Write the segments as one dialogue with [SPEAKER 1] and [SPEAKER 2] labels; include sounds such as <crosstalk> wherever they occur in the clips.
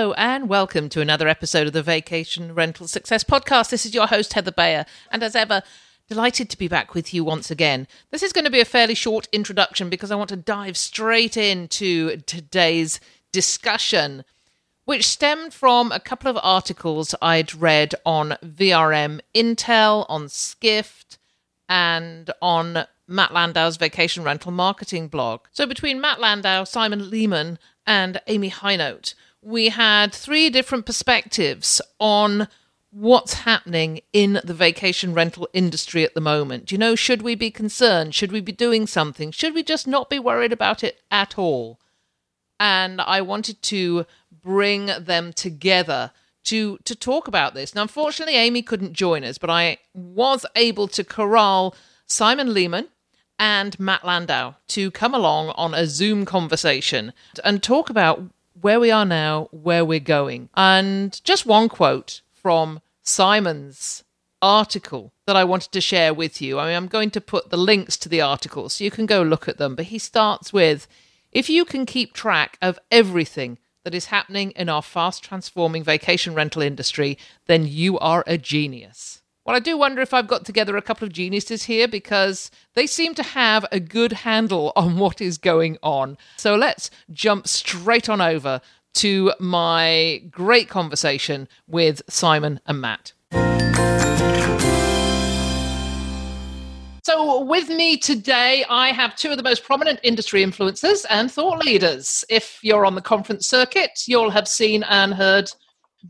[SPEAKER 1] Hello, and welcome to another episode of the Vacation Rental Success Podcast. This is your host, Heather Bayer, and as ever, delighted to be back with you once again. This is going to be a fairly short introduction because I want to dive straight into today's discussion, which stemmed from a couple of articles I'd read on VRM Intel, on Skift, and on Matt Landau's vacation rental marketing blog. So, between Matt Landau, Simon Lehmann, and Amy Hinote, we had three different perspectives on what's happening in the vacation rental industry at the moment. You know, should we be concerned? Should we be doing something? Should we just not be worried about it at all? And I wanted to bring them together to to talk about this. Now, unfortunately, Amy couldn't join us, but I was able to corral Simon Lehmann and Matt Landau to come along on a Zoom conversation and talk about where we are now, where we're going. And just one quote from Simon's article that I wanted to share with you. I mean, I'm going to put the links to the articles so you can go look at them. But he starts with If you can keep track of everything that is happening in our fast transforming vacation rental industry, then you are a genius. Well, I do wonder if I've got together a couple of geniuses here because they seem to have a good handle <laughs> on what is going on. So let's jump straight on over to my great conversation with Simon and Matt. So, with me today, I have two of the most prominent industry influencers and thought leaders. If you're on the conference circuit, you'll have seen and heard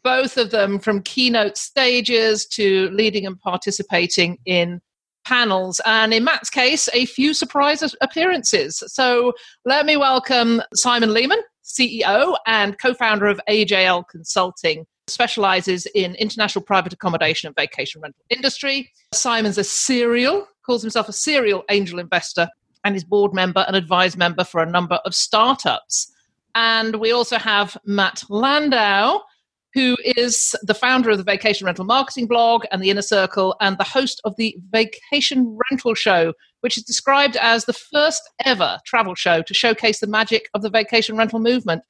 [SPEAKER 1] both of them from keynote stages to leading and participating in panels, and in Matt's case, a few surprise appearances. So let me welcome Simon Lehmann, CEO and co founder of AJL Consulting. Specializes in international private accommodation and vacation rental industry. Simon's a serial, calls himself a serial angel investor, and is board member and advised member for a number of startups. And we also have Matt Landau, who is the founder of the Vacation Rental Marketing blog and the Inner Circle, and the host of the Vacation Rental Show, which is described as the first ever travel show to showcase the magic of the vacation rental movement.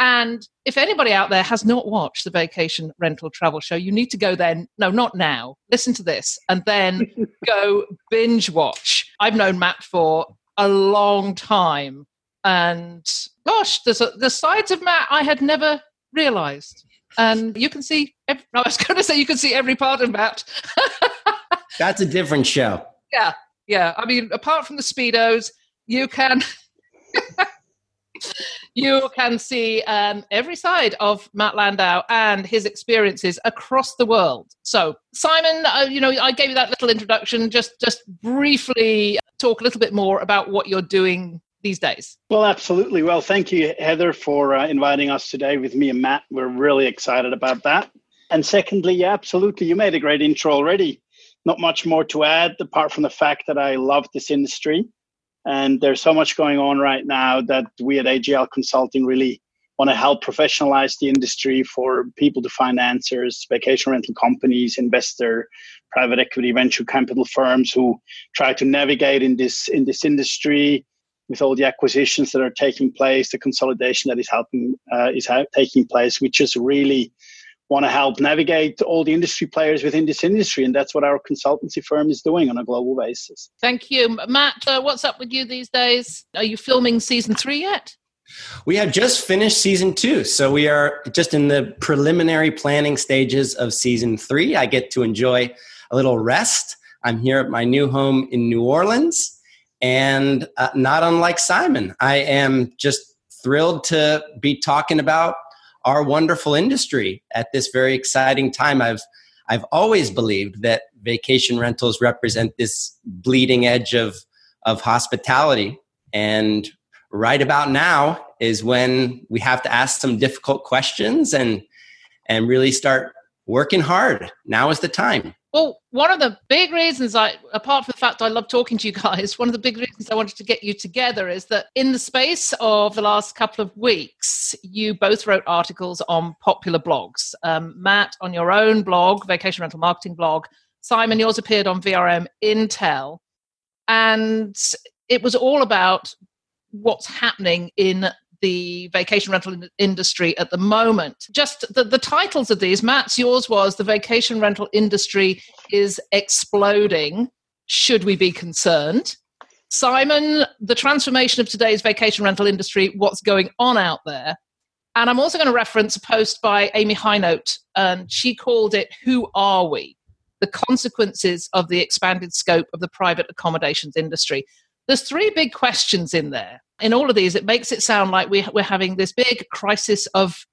[SPEAKER 1] And if anybody out there has not watched the Vacation Rental Travel Show, you need to go then. No, not now. Listen to this and then <laughs> go binge watch. I've known Matt for a long time. And gosh, there's a, the sides of Matt I had never realized and you can see. Every, <laughs> I was going to say you can see every part of that. <laughs>
[SPEAKER 2] That's a different show.
[SPEAKER 1] Yeah, yeah. I mean, apart from the speedos, you can. <laughs> you can see um, every side of Matt Landau and his experiences across the world. So, Simon, uh, you know, I gave you that little introduction. Just, just briefly talk a little bit more about what you're doing these days?
[SPEAKER 3] Well, absolutely. Well, thank you, Heather, for uh, inviting us today with me and Matt. We're really excited about that. And secondly, yeah, absolutely. You made a great intro already. Not much more to add apart from the fact that I love this industry. And there's so much going on right now that we at AJL Consulting really want to help professionalize the industry for people to find answers, vacation rental companies, investor, private equity, venture capital firms who try to navigate in this in this industry with all the acquisitions that are taking place, the consolidation that is helping uh, is ha- taking place. We just really want to help navigate all the industry players within this industry, and that's what our consultancy firm is doing on a global basis.
[SPEAKER 1] Thank you, Matt. Uh, what's up with you these days? Are you filming season three yet?
[SPEAKER 2] We have just finished season two, so we are just in the preliminary planning stages of season three. I get to enjoy a little rest. I'm here at my new home in New Orleans and uh, not unlike Simon, I am just thrilled to be talking about our wonderful industry at this very exciting time. I've I've always believed that vacation rentals represent this bleeding edge of of hospitality, and right about now, is when we have to ask some difficult questions and and really start working hard. Now is the time.
[SPEAKER 1] Well, one of the big reasons I, apart from the fact I love talking to you guys, <laughs> one of the big reasons I wanted to get you together is that in the space of the last couple of weeks, you both wrote articles on popular blogs. Um, Matt on your own blog, Vacation Rental Marketing blog. Simon, yours appeared on VRM Intel. And it was all about what's happening in the vacation rental industry at the moment. Just the, the titles of these, Matt's yours was The Vacation Rental Industry is Exploding. Should we be concerned? Simon, the transformation of today's vacation rental industry, what's going on out there? And I'm also going to reference a post by Amy Hinote, and she called it Who Are We? The Consequences of the Expanded Scope of the Private Accommodations Industry. There's three big questions in there in all of these, it makes it sound like we, we're having this big crisis of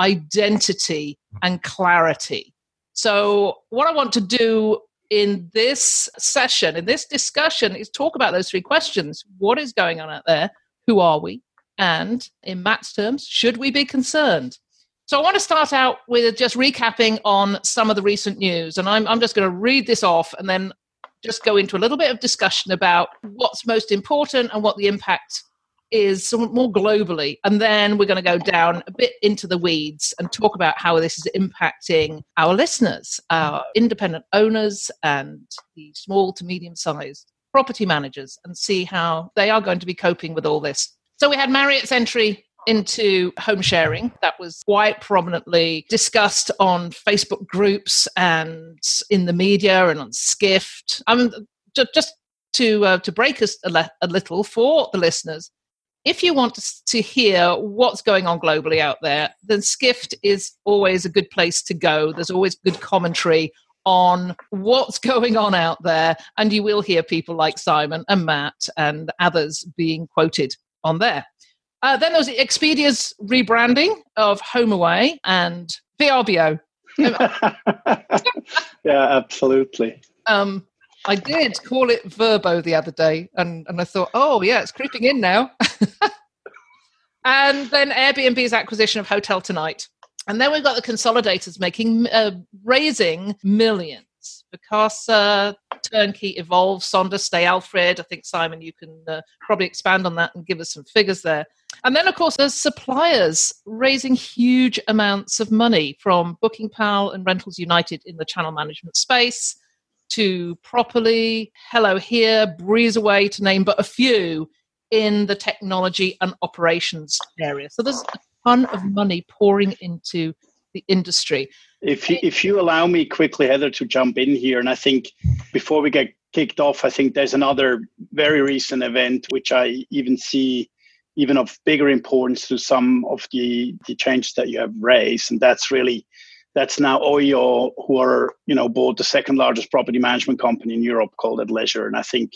[SPEAKER 1] identity and clarity. So, what I want to do in this session, in this discussion, is talk about those three questions. What is going on out there? Who are we? And in Matt's terms, should we be concerned? So, I want to start out with just recapping on some of the recent news. And I'm, I'm just going to read this off and then just go into a little bit of discussion about what's most important and what the impact is more globally. And then we're going to go down a bit into the weeds and talk about how this is impacting our listeners, our independent owners, and the small to medium sized property managers, and see how they are going to be coping with all this. So we had Marriott's entry into home sharing that was quite prominently discussed on Facebook groups and in the media and on Skift. I'm just to uh, to break us a, le- a little for the listeners if you want to hear what's going on globally out there, then Skift is always a good place to go. There's always good commentary on what's going on out there, and you will hear people like Simon and Matt and others being quoted on there. Uh, then there's Expedia's rebranding of HomeAway and VRBO. <laughs>
[SPEAKER 3] yeah, absolutely.
[SPEAKER 1] Um, I did call it Verbo the other day, and, and I thought, oh, yeah, it's creeping in now. <laughs> and then Airbnb's acquisition of Hotel Tonight. And then we've got the consolidators making, uh, raising millions. Vacasa, Turnkey, Evolve, Sonder, Stay Alfred. I think, Simon, you can uh, probably expand on that and give us some figures there. And then, of course, there's suppliers raising huge amounts of money from Booking Pal and Rentals United in the channel management space to Properly, Hello Here, Breezeway, to name but a few in the technology and operations area. So there's a ton of money pouring into the industry.
[SPEAKER 3] If you, if you allow me quickly, Heather, to jump in here, and I think before we get kicked off, I think there's another very recent event which I even see even of bigger importance to some of the, the changes that you have raised, and that's really that's now Oyo, who are you know bought the second largest property management company in Europe called @Leisure, and I think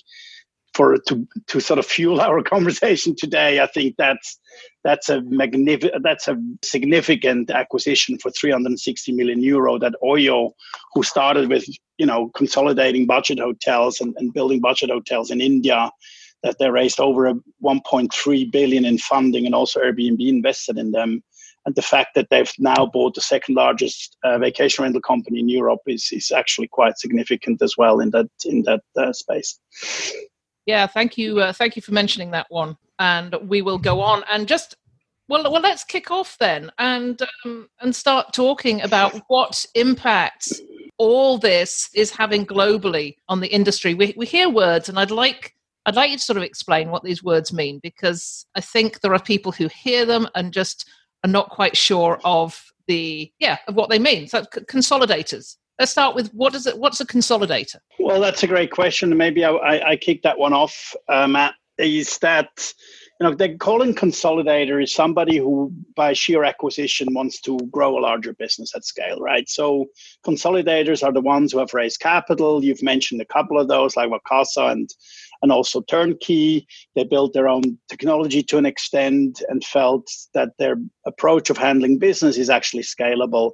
[SPEAKER 3] for to to sort of fuel <laughs> our conversation today, I think that's that's a magnificent that's a significant acquisition for 360 million euro that Oyo, who started with you know consolidating budget hotels and, and building budget hotels in India, that they raised over 1.3 billion in funding and also Airbnb invested in them and the fact that they've now bought the second largest uh, vacation rental company in Europe is is actually quite significant as well in that in that uh, space.
[SPEAKER 1] Yeah, thank you, uh, thank you for mentioning that one, and we will go on and just. Well, well, let's kick off then, and um, and start talking about what impact all this is having globally on the industry. We we hear words, and I'd like I'd like you to sort of explain what these words mean because I think there are people who hear them and just are not quite sure of the yeah of what they mean. So consolidators. Let's start with what is it? What's a consolidator?
[SPEAKER 3] Well, that's a great question. Maybe I, I, I kick that one off, uh, Matt. Is that you know they calling consolidator is somebody who by sheer acquisition wants to grow a larger business at scale right so consolidators are the ones who have raised capital you've mentioned a couple of those like Vacasa and and also turnkey. They built their own technology to an extent and felt that their approach of handling business is actually scalable.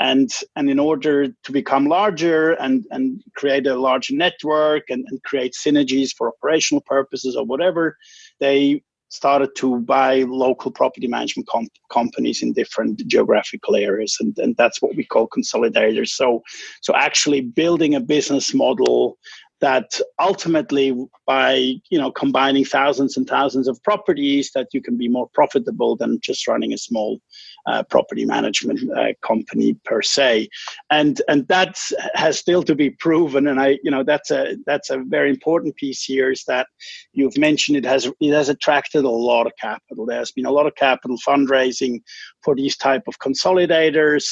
[SPEAKER 3] And, and in order to become larger and, and create a large network and, and create synergies for operational purposes or whatever, they started to buy local property management comp- companies in different geographical areas and, and that's what we call consolidators so so actually building a business model that ultimately by you know combining thousands and thousands of properties that you can be more profitable than just running a small uh, property management uh, company per se. And and that has still to be proven. And i you know that's a that's a very important piece here is that you've mentioned it has it has attracted a lot of capital. There's been a lot of capital fundraising for these type of consolidators.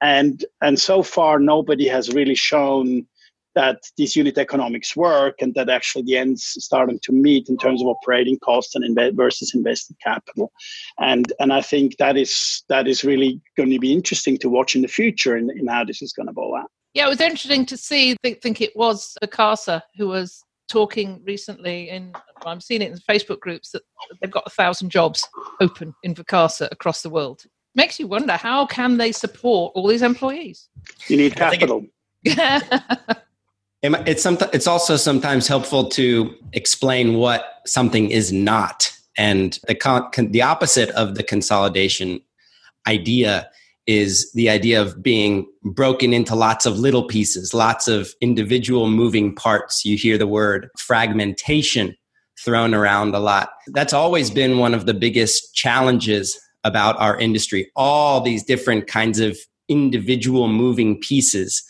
[SPEAKER 3] And and so far nobody has really shown that these unit economics work and that actually the ends starting to meet in terms of operating costs and inve- versus invested capital. And and i think that is that is really going to be interesting to watch in the future in, in how this is going to roll out.
[SPEAKER 1] Yeah it was interesting to see i think it was Vacasa who was talking recently in i'm seeing it in facebook groups that they've got a thousand jobs open in Vacasa across the world. Makes you wonder how can they support all these employees?
[SPEAKER 3] You need capital <laughs>
[SPEAKER 2] It's it's also sometimes helpful to explain what something is not, and the con, the opposite of the consolidation idea is the idea of being broken into lots of little pieces, lots of individual moving parts. You hear the word fragmentation thrown around a lot. That's always been one of the biggest challenges about our industry. All these different kinds of individual moving pieces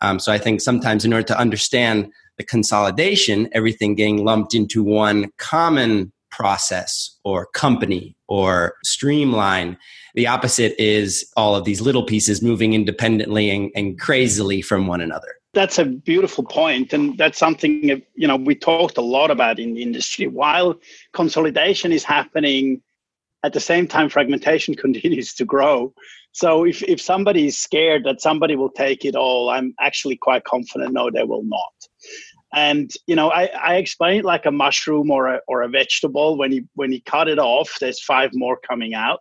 [SPEAKER 2] um, so I think sometimes in order to understand the consolidation, everything getting lumped into one common process or company or streamline. The opposite is all of these little pieces moving independently and, and crazily from one another.
[SPEAKER 3] That's a beautiful point, and that's something you know we talked a lot about in the industry. While consolidation is happening, at the same time fragmentation <laughs> continues to grow so if, if somebody is scared that somebody will take it all, I'm actually quite confident no, they will not. And you know, I, I explain it like a mushroom or a or a vegetable. When you when you cut it off, there's five more coming out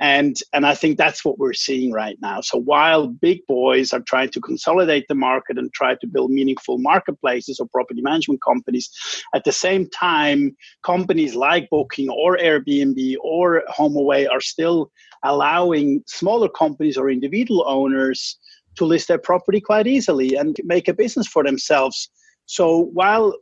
[SPEAKER 3] and and i think that's what we're seeing right now. So while big boys are trying to consolidate the market and try to build meaningful marketplaces or property management companies at the same time companies like booking or airbnb or HomeAway are still allowing smaller companies or individual owners to list their property quite easily and make a business for themselves. So while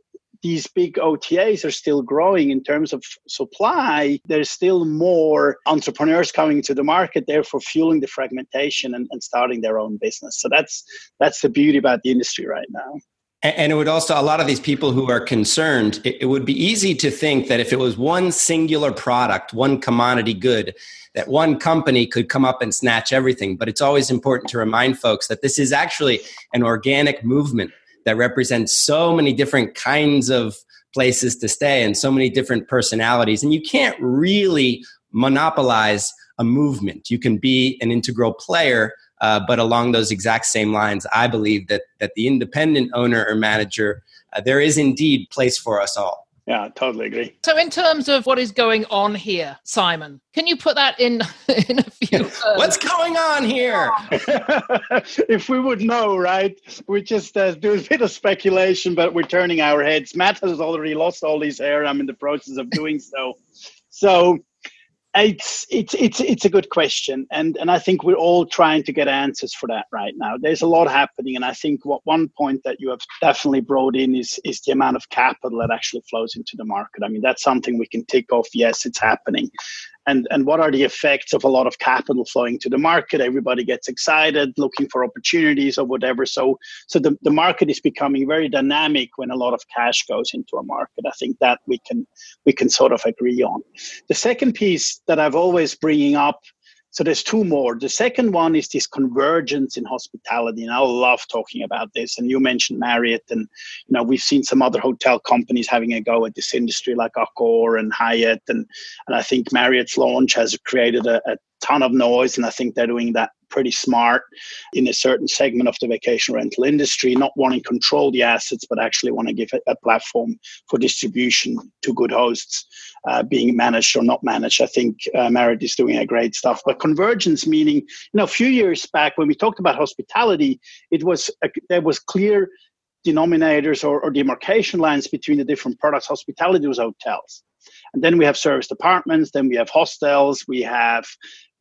[SPEAKER 3] these big OTAs are still growing in terms of supply, there's still more entrepreneurs coming to the market, therefore fueling the fragmentation and, and starting their own business. So that's that's the beauty about the industry right now.
[SPEAKER 2] And it would also, a lot of these people who are concerned, it, would be easy to think that if it was one singular product, one commodity good, that one company could come up and snatch everything. But it's always important to remind folks that this is actually an organic movement that represents so many different kinds of places to stay and so many different personalities. And you can't really monopolize a movement. You can be an integral player, uh, but along those exact same lines, I believe that that the independent owner or manager, uh, there is indeed place for us all.
[SPEAKER 3] Yeah, totally agree.
[SPEAKER 1] So, in terms of what is going on here, Simon, can you put that in <laughs> in a few? <laughs> Words?
[SPEAKER 2] What's going on here? <laughs>
[SPEAKER 3] if we would know, right? We just uh, do a bit of speculation, but we're turning our heads. Matt has already lost all his hair. I'm in the process of doing so. So, it's it's it's it's a good question, and and I think we're all trying to get answers for that right now. There's a lot happening, and I think what one point that you have definitely brought in is is the amount of capital that actually flows into the market. I mean, that's something we can tick off. Yes, it's happening, and and what are the effects of a lot of capital flowing to the market? Everybody gets excited looking for opportunities or whatever. So so the, the market is becoming very dynamic when a lot of cash goes into a market. I think that we can we can sort of agree on. The second piece that i've always bringing up so there's two more. The second one is this convergence in hospitality, and I love talking about this. And you mentioned Marriott, and you know we've seen some other hotel companies having a go at this industry, like Accor and Hyatt, and and I think Marriott's launch has created a, a ton of noise, and I think they're doing that pretty smart in a certain segment of the vacation rental industry, not wanting to control the assets, but actually want to give a, platform for distribution to good hosts, uh, being managed or not managed. I think uh, Marriott is doing a great stuff. But convergence, meaning, you know, a few years back when we talked about hospitality, it was a, there was clear denominators or, or demarcation lines between the different products. Hospitality was hotels And then we have serviced apartments, then we have hostels, we have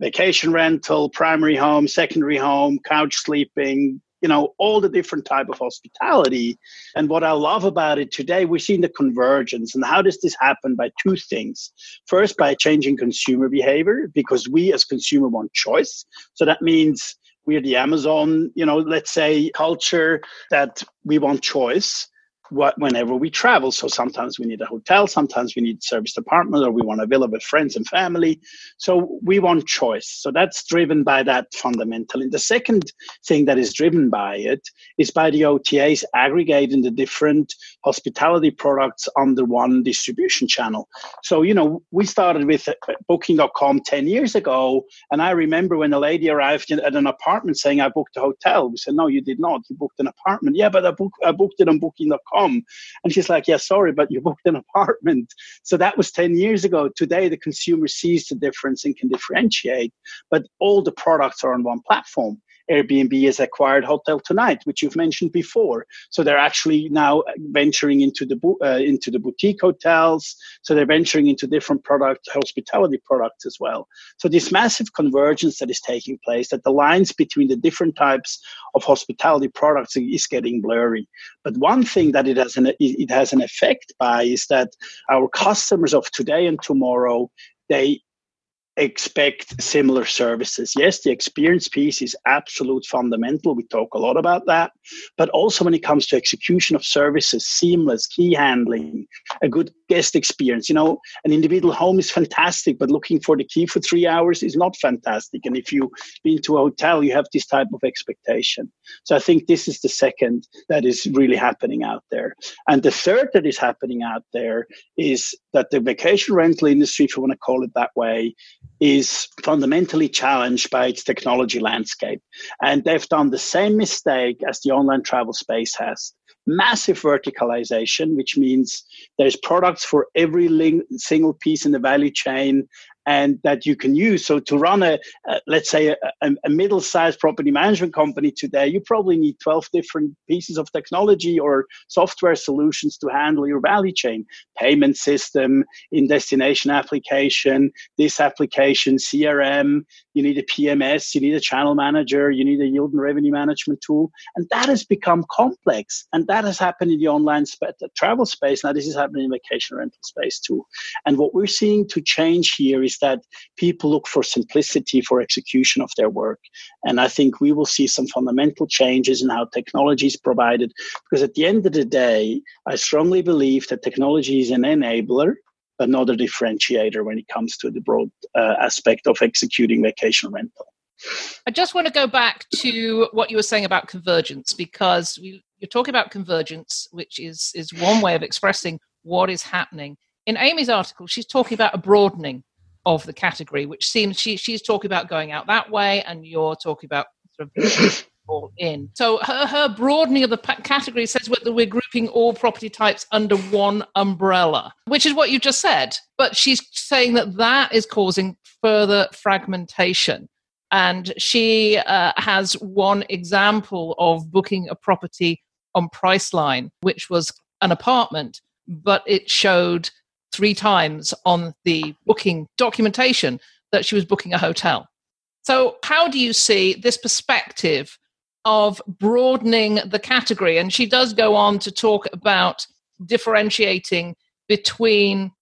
[SPEAKER 3] vacation rental, primary home, secondary home, couch sleeping, you know all the different type of hospitality. And what i love about it today we're seeing the convergence. And how does this happen? By two things. First by changing consumer behavior because we as consumer want choice. So that means we're the amazon you know let's say culture that we want choice what, whenever we travel. So sometimes we need a hotel, sometimes we need service apartment, or we want a villa with friends and family. So we want choice. So that's driven by that fundamentally. And the second thing that is driven by it is by the OTAs aggregating the different hospitality products under one distribution channel. So, you know, we started with uh, booking.com 10 years ago. And I remember when a lady arrived at an apartment saying, I booked a hotel. We said, No, you did not. You booked an apartment. Yeah, but I, book, I booked it on booking.com come. And she's like, yeah, sorry, but you <laughs> booked an apartment. So that was 10 years ago. Today, the consumer sees the difference and can differentiate, but all the products are on one platform. Airbnb has acquired Hotel Tonight, which you've mentioned before. So they're actually now venturing into the uh, into the boutique hotels. So they're venturing into different product hospitality products as well. So this massive convergence that is taking place, that the lines between the different types of hospitality products is getting blurry. But one thing that it has an it has an effect by is that our customers of today and tomorrow they expect similar services. Yes, the experience piece is absolute fundamental. We talk a lot about that. But also when it comes to execution of services, seamless key handling, a good guest experience. You know, an individual home is fantastic, but looking for the key for three hours is not fantastic. And if you've been to a hotel, you have this type of expectation. So I think this is the second that is really happening out there. And the third that is happening out there is that the vacation rental industry, if you want to call it that way, is fundamentally challenged by its technology landscape. And they've done the same mistake as the online travel space has. Massive verticalization, which means there's products for every single piece in the value chain and that you can use. So to run a, a let's say a, a, middle-sized property management company today, you probably need 12 different pieces of technology or software solutions to handle your value chain. Payment system, in destination application, this application, CRM, you need a PMS, you need a channel manager, you need a yield and revenue management tool. And that has become complex. And that has happened in the online sp- the travel space. Now this is happening in vacation rental space too. And what we're seeing to change here is that people look for simplicity for execution of their work. And I think we will see some fundamental changes in how technology is provided. Because at the end of the day, I strongly believe that technology is an enabler another differentiator when it comes to the broad uh, aspect of executing vacation rental.
[SPEAKER 1] I just want to go back to what you were saying about convergence because we, you're talking about convergence, which is is one way of expressing what is happening. In Amy's article, she's talking about a broadening of the category, which seems she, she's talking about going out that way, and you're talking about sort of <coughs> all in. So her, her broadening of the category says that we're grouping all property types under one umbrella, which is what you just said. But she's saying that that is causing further fragmentation. And she uh, has one example of booking a property on Priceline, which was an apartment, but it showed three times on the booking documentation that she was booking a hotel. So, how do you see this perspective of broadening the category? And she does go on to talk about differentiating between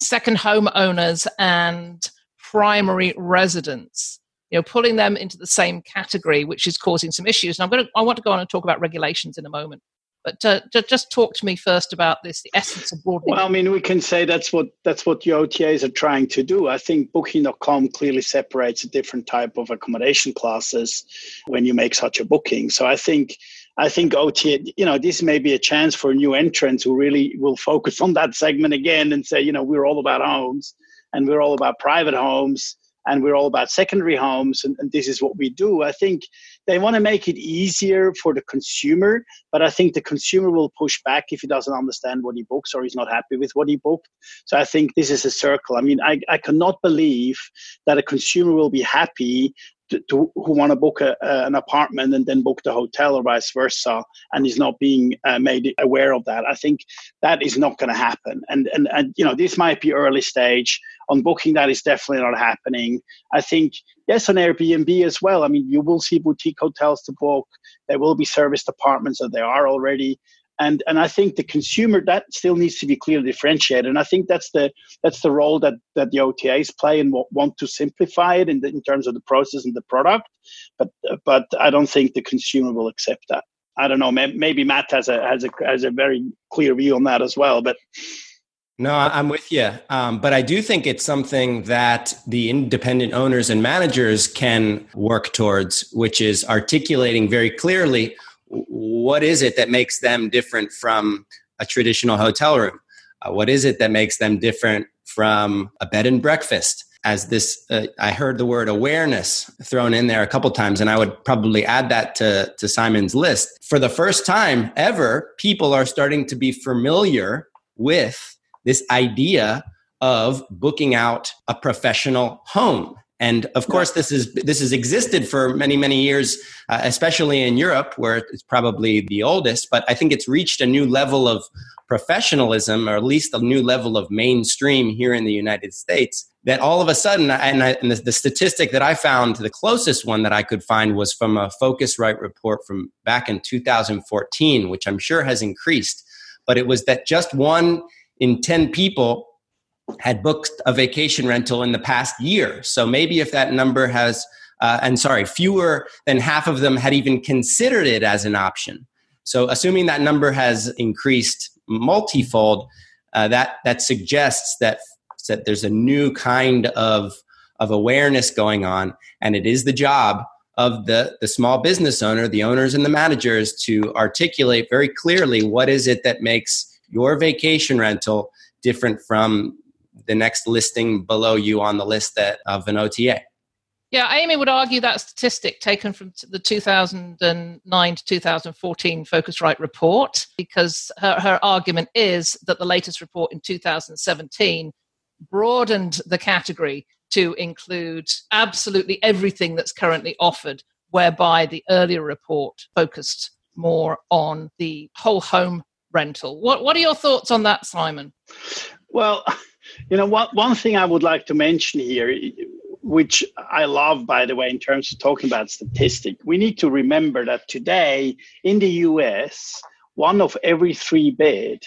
[SPEAKER 1] second home owners and primary residents you know pulling them into the same category which is causing some issues and i'm going to i want to go on and talk about regulations in a moment but uh, just talk to me first about this, the essence of broadening.
[SPEAKER 3] Well, I mean, we can say that's what that's what the OTAs are trying to do. I think Booking.com clearly separates a different type of accommodation classes when you make such a booking. So I think I think OTA, you know, this may be a chance for a new entrants who really will focus on that segment again and say, you know, we're all about homes and we're all about private homes and we're all about secondary homes and, and this is what we do. I think they want to make it easier for the consumer, but I think the consumer will push back if he doesn't understand what he books or he's not happy with what he booked. So I think this is a circle. I mean, I, I cannot believe that a consumer will be happy to, to who want to book a, an apartment and then book the hotel or vice versa, and is not being uh, made aware of that. I think that is not going to happen. And, and and you know this might be early stage on booking. That is definitely not happening. I think yes on Airbnb as well. I mean you will see boutique hotels to book. There will be serviced apartments that there are already and and I think the consumer that still needs to be clearly differentiated. And I think that's the that's the role that that the OTAs play and want to simplify it in, the, in terms of the process and the product. But but I don't think the consumer will accept that. I don't know. Maybe Matt has a has a has a very clear view on that as well. But
[SPEAKER 2] no, I'm with you. Um, but I do think it's something that the independent owners and managers can work towards, which is articulating very clearly what is it that makes them different from a traditional hotel room? Uh, what is it that makes them different from a bed and breakfast? As this, uh, I heard the word awareness thrown in there a couple times, and I would probably add that to, to Simon's list. For the first time ever, people are starting to be familiar with this idea of booking out a professional home and of course, this is this has existed for many many years, uh, especially in Europe, where it's probably the oldest. But I think it's reached a new level of professionalism, or at least a new level of mainstream here in the United States. That all of a sudden, and, I, and the, the statistic that I found, the closest one that I could find was from a Phocuswright report from back in 2014, which I'm sure has increased. But it was that just one in 10 people had booked a vacation rental in the past year. So maybe if that number has, uh, and sorry, fewer than half of them had even considered it as an option. So assuming that number has increased multifold, uh, that that suggests that that there's a new kind of of awareness going on, and it is the job of the the small business owner, the owners and the managers to articulate very clearly what is it that makes your vacation rental different from the next listing below you on the list that of an OTA.
[SPEAKER 1] Yeah, Amy would argue that statistic taken from the 2009 to 2014 Phocuswright report, because her, her argument is that the latest report in 2017 broadened the category to include absolutely everything that's currently offered, whereby the earlier report focused more on the whole home rental. What, what are your thoughts on that, Simon?
[SPEAKER 3] Well, you know, one, one thing I would like to mention here, which I love, by the way, in terms of talking about statistic, we need to remember that today in the US, one of every three bed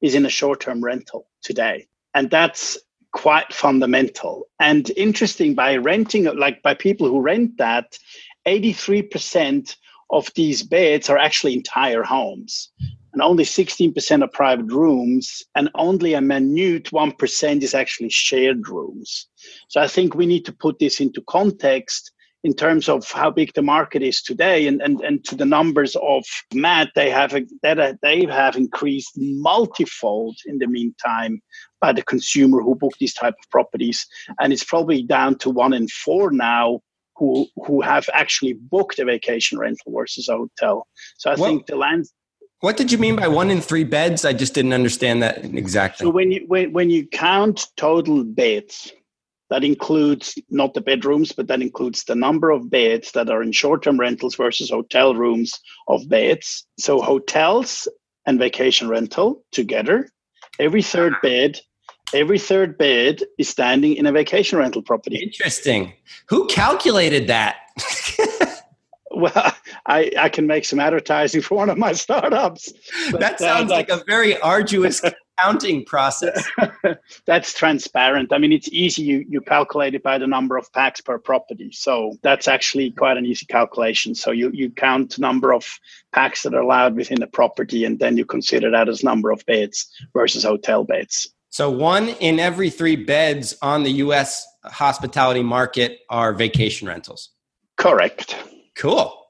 [SPEAKER 3] is in a short-term rental today. And that's quite fundamental. And interesting by renting, like by people who rent that, 83% of these beds are actually entire homes and only 16% are private rooms, and only a minute 1% is actually shared rooms. So I think we need to put this into context in terms of how big the market is today and, and, and to the numbers of Matt, they have that uh, they have increased multifold in the meantime by the consumer who book these type of properties. And it's probably down to one in four now who who have actually booked a vacation rental versus a hotel. So I well, think the land
[SPEAKER 2] what did you mean by one in three beds? I just didn't understand that exactly.
[SPEAKER 3] So when you when, when you count total beds, that includes not the bedrooms, but that includes the number of beds that are in short-term rentals versus hotel rooms of beds. So hotels and vacation rental together, every third bed, every third bed is standing in a vacation rental property.
[SPEAKER 2] Interesting. Who calculated that? <laughs>
[SPEAKER 3] well, I, I can make some advertising <laughs> for one of my startups.
[SPEAKER 2] But, that uh, sounds uh, like a very arduous <laughs> counting process. <laughs>
[SPEAKER 3] that's transparent. I mean, it's easy. You, you calculate it by the number of pax per property. So that's actually quite an easy calculation. So you, you count number of pax that are allowed within the property, and then you consider that as number of beds versus hotel beds.
[SPEAKER 2] So one in every three beds on the U.S. hospitality market are vacation rentals.
[SPEAKER 3] Correct.
[SPEAKER 2] Cool.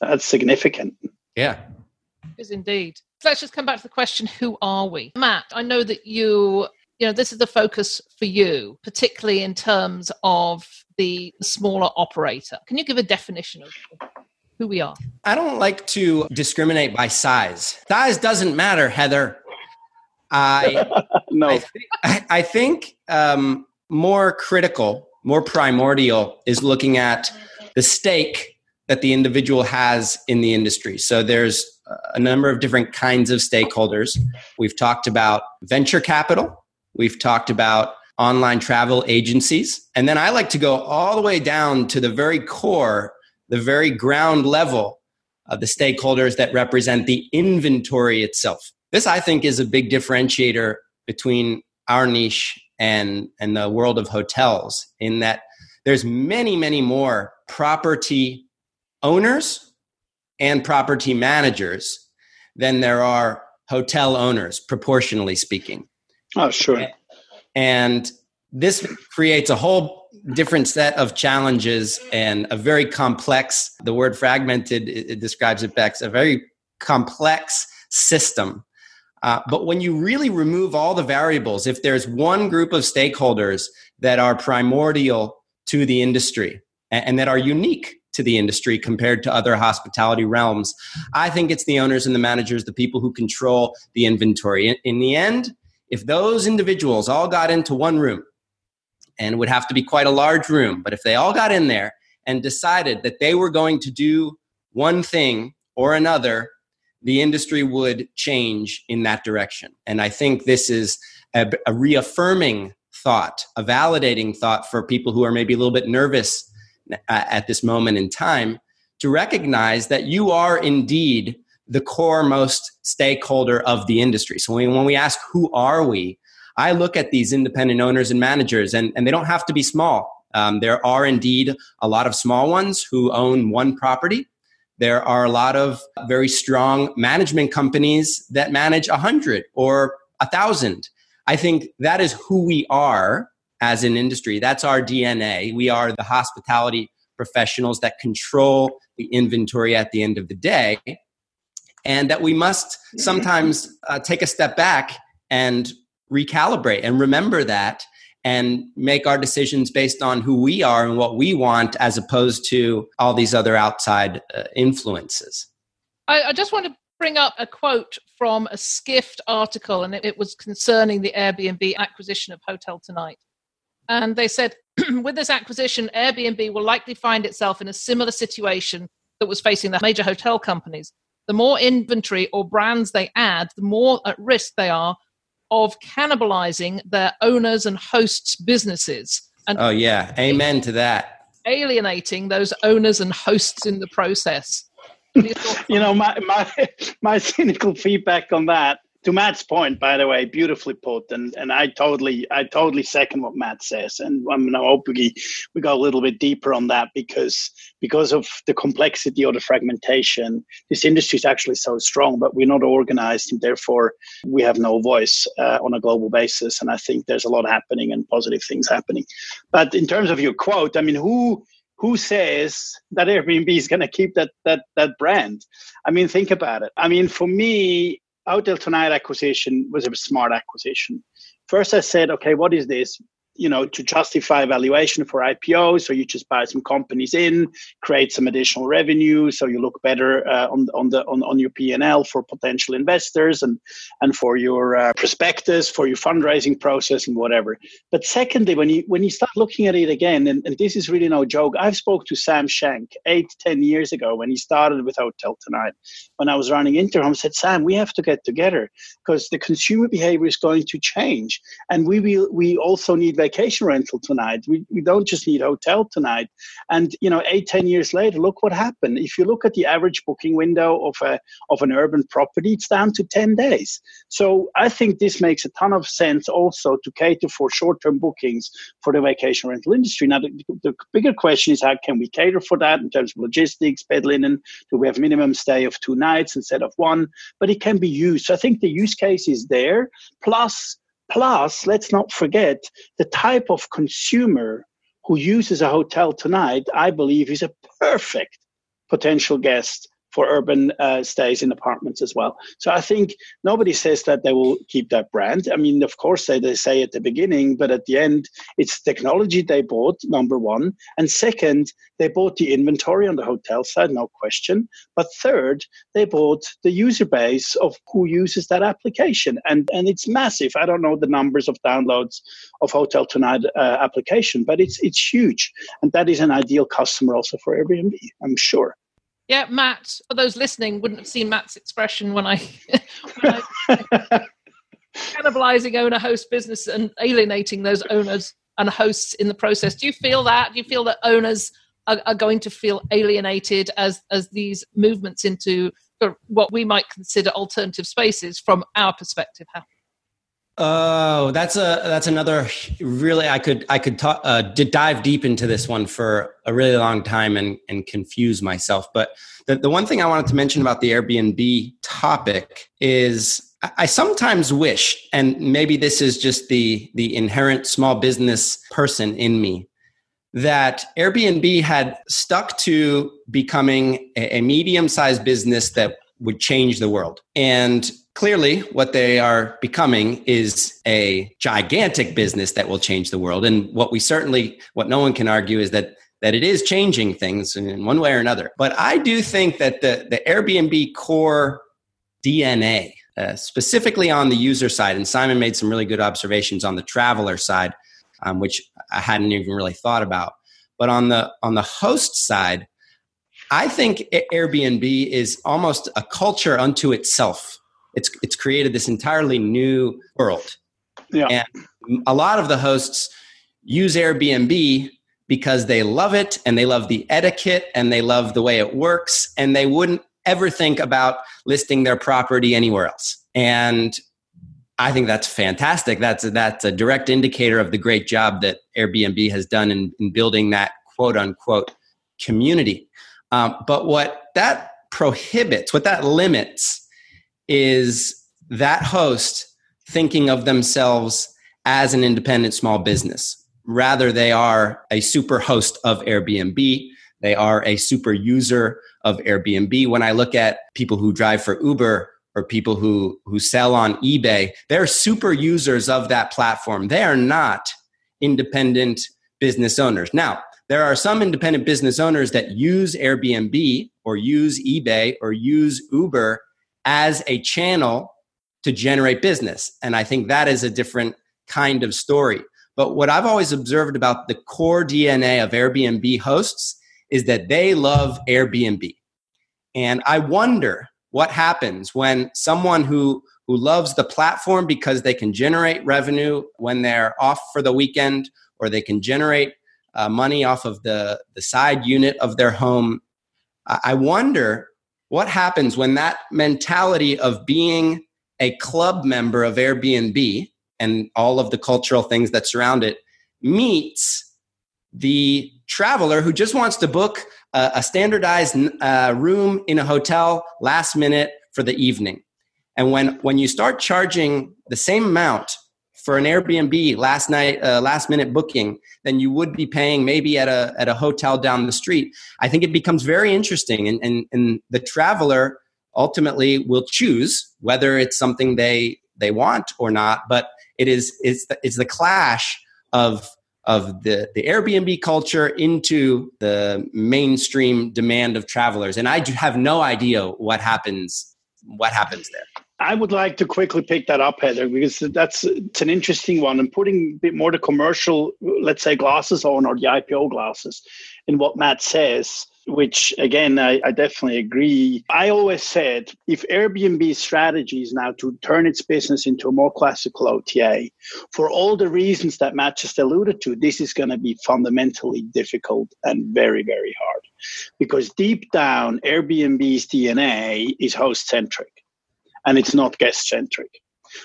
[SPEAKER 3] That's significant.
[SPEAKER 2] Yeah.
[SPEAKER 1] It is indeed. Let's just come back to the question who are we? Matt, I know that you, you know, this is the focus for you, particularly in terms of the smaller operator. Can you give a definition of who we are?
[SPEAKER 2] I don't like to discriminate by size. Size doesn't matter, Heather. I <laughs>
[SPEAKER 3] no.
[SPEAKER 2] I think, I, I think um, more critical, more primordial is looking at the stake that the individual has in the industry. So there's a number of different kinds of stakeholders. We've talked about venture capital, we've talked about online travel agencies, and then I like to go all the way down to the very core, the very ground level of the stakeholders that represent the inventory itself. This, I think, is a big differentiator between our niche and, and the world of hotels in that there's many, many more property owners and property managers than there are hotel owners, proportionally speaking.
[SPEAKER 3] Oh, sure.
[SPEAKER 2] And this creates a whole different set of challenges and a very complex, the word fragmented it, describes it best, a very complex system. Uh, but when you really remove all the variables, if there's one group of stakeholders that are primordial to the industry and, and that are unique to the industry compared to other hospitality realms. I think it's the owners and the managers, the people who control the inventory. In, the end, if those individuals all got into one room, and it would have to be quite a large room, but if they all got in there and decided that they were going to do one thing or another, the industry would change in that direction. And I think this is a reaffirming thought, a validating thought for people who are maybe a little bit nervous at this moment in time to recognize that you are indeed the core most stakeholder of the industry. So when, we ask who are we, I look at these independent owners and managers, and, and they don't have to be small. Um, there are indeed a lot of small ones who own one property. There are a lot of very strong management companies that manage a hundred or a thousand. I think that is who we are as an industry. That's our DNA. We are the hospitality professionals that control the inventory at the end of the day. And that we must sometimes uh, take a step back and recalibrate and remember that and make our decisions based on who we are and what we want as opposed to all these other outside uh, influences.
[SPEAKER 1] I, I, just want to bring up a quote from a Skift article, and it, it was concerning the Airbnb acquisition of Hotel Tonight. And they said, <clears throat> with this acquisition, Airbnb will likely find itself in a similar situation that was facing the major hotel companies. The more inventory or brands they add, the more at risk they are of cannibalizing their owners and hosts' businesses. And
[SPEAKER 2] oh, yeah. Amen to that.
[SPEAKER 1] Alienating those owners and hosts in the process.
[SPEAKER 3] you know, my, my, <laughs> my cynical feedback on that to Matt's point, by the way, beautifully put, and and I totally I totally second what Matt says, and I'm mean, hope we we go a little bit deeper on that because because of the complexity or the fragmentation, this industry is actually so strong, but we're not organized, and therefore we have no voice uh, on a global basis. And I think there's a lot happening and positive things happening. But in terms of your quote, I mean, who who says that Airbnb is going to keep that that that brand? I mean, think about it. I mean, for me, Hotel Tonight acquisition was a smart acquisition. First, I said, okay, what is this? You know to justify valuation for IPO. So you just buy some companies in, create some additional revenue, so you look better uh, on on the on, on your P and L for potential investors and and for your uh, prospectus, for your fundraising process and whatever. But secondly, when you when you start looking at it again, and, and this is really no joke, I've spoke to Sam Shank eight ten years ago when he started with Hotel Tonight. When I was running Interhome, said Sam, we have to get together because the consumer behavior is going to change, and we will we also need like vacation rental tonight. We, we don't just need hotel tonight. And, you know, eight, ten years later, look what happened. If you look at the average booking window of, a, of an urban property, it's down to 10 days. So I think this makes a ton of sense also to cater for short-term bookings for the vacation rental industry. Now, the, the bigger question is how can we cater for that in terms of logistics, bed linen? Do we have minimum stay of two nights instead of one? But it can be used. So I think the use case is there. Plus, Plus, let's not forget the type of consumer who uses a hotel tonight, I believe, is a perfect potential guest for urban uh, stays in apartments as well. So I think nobody says that they will keep that brand. I mean, of course, they, they say at the beginning, but at the end, it's technology they bought, number one. And second, they bought the inventory on the hotel side, no question. But third, they bought the user base of who uses that application. And, and it's massive. I don't know the numbers of downloads of Hotel Tonight uh, application, but it's, it's huge. And that is an ideal customer also for Airbnb, I'm sure.
[SPEAKER 1] Yeah, Matt, for those listening, wouldn't have seen Matt's expression when I, <laughs> when I <laughs> cannibalizing owner host business and alienating those owners and hosts in the process. Do you feel that? Do you feel that owners are, are going to feel alienated as as these movements into what we might consider alternative spaces from our perspective happen?
[SPEAKER 2] Oh, that's a that's another really I could I could talk uh, dive deep into this one for a really long time and and confuse myself. But the the one thing I wanted to mention about the Airbnb topic is I sometimes wish, and maybe this is just the the inherent small business person in me, that Airbnb had stuck to becoming a, a medium sized business that would change the world. And clearly what they are becoming is a gigantic business that will change the world. And what we certainly what no one can argue is that that it is changing things in one way or another. But i do think that the the airbnb core dna uh, specifically on the user side and simon made some really good observations on the traveler side um, which i hadn't even really thought about. But on the on the host side i think airbnb is almost a culture unto itself it's it's created this entirely new world. Yeah. And a lot of the hosts use Airbnb because they love it and they love the etiquette and they love the way it works and they wouldn't ever think about listing their property anywhere else. And I think that's fantastic. That's a, that's a direct indicator of the great job that Airbnb has done in, in building that quote unquote community. Um, but what that prohibits, what that limits, is that host thinking of themselves as an independent small business. Rather, they are a super host of Airbnb. They are a super user of Airbnb. When I look at people who drive for Uber or people who, who sell on eBay, they're super users of that platform. They are not independent business owners. Now, there are some independent business owners that use Airbnb or use eBay or use Uber as a channel to generate business. And I think that is a different kind of story. But what I've always observed about the core DNA of Airbnb hosts is that they love Airbnb. And I wonder what happens when someone who who loves the platform because they can generate revenue when they're off for the weekend or they can generate uh, money off of the, the side unit of their home. I wonder what happens when that mentality of being a club member of Airbnb and all of the cultural things that surround it meets the traveler who just wants to book a, a standardized uh, room in a hotel last minute for the evening. And when, when you start charging the same amount for an Airbnb last night, uh, last minute booking than you would be paying maybe at a, at a hotel down the street. I think it becomes very interesting and, and, and the traveler ultimately will choose whether it's something they, they want or not, but it is, it's the, it's the clash of, of the, the Airbnb culture into the mainstream demand of travelers. And I have no idea what happens, what happens there.
[SPEAKER 3] I would like to quickly pick that up, Heather, because that's it's an interesting one. And putting a bit more the commercial, let's say, glasses on or the IPO glasses in what Matt says, which again, I, I definitely agree. I always said if Airbnb's strategy is now to turn its business into a more classical OTA, for all the reasons that Matt just alluded to, this is going to be fundamentally difficult and very, very hard. Because deep down, Airbnb's DNA is host centric and it's not guest centric.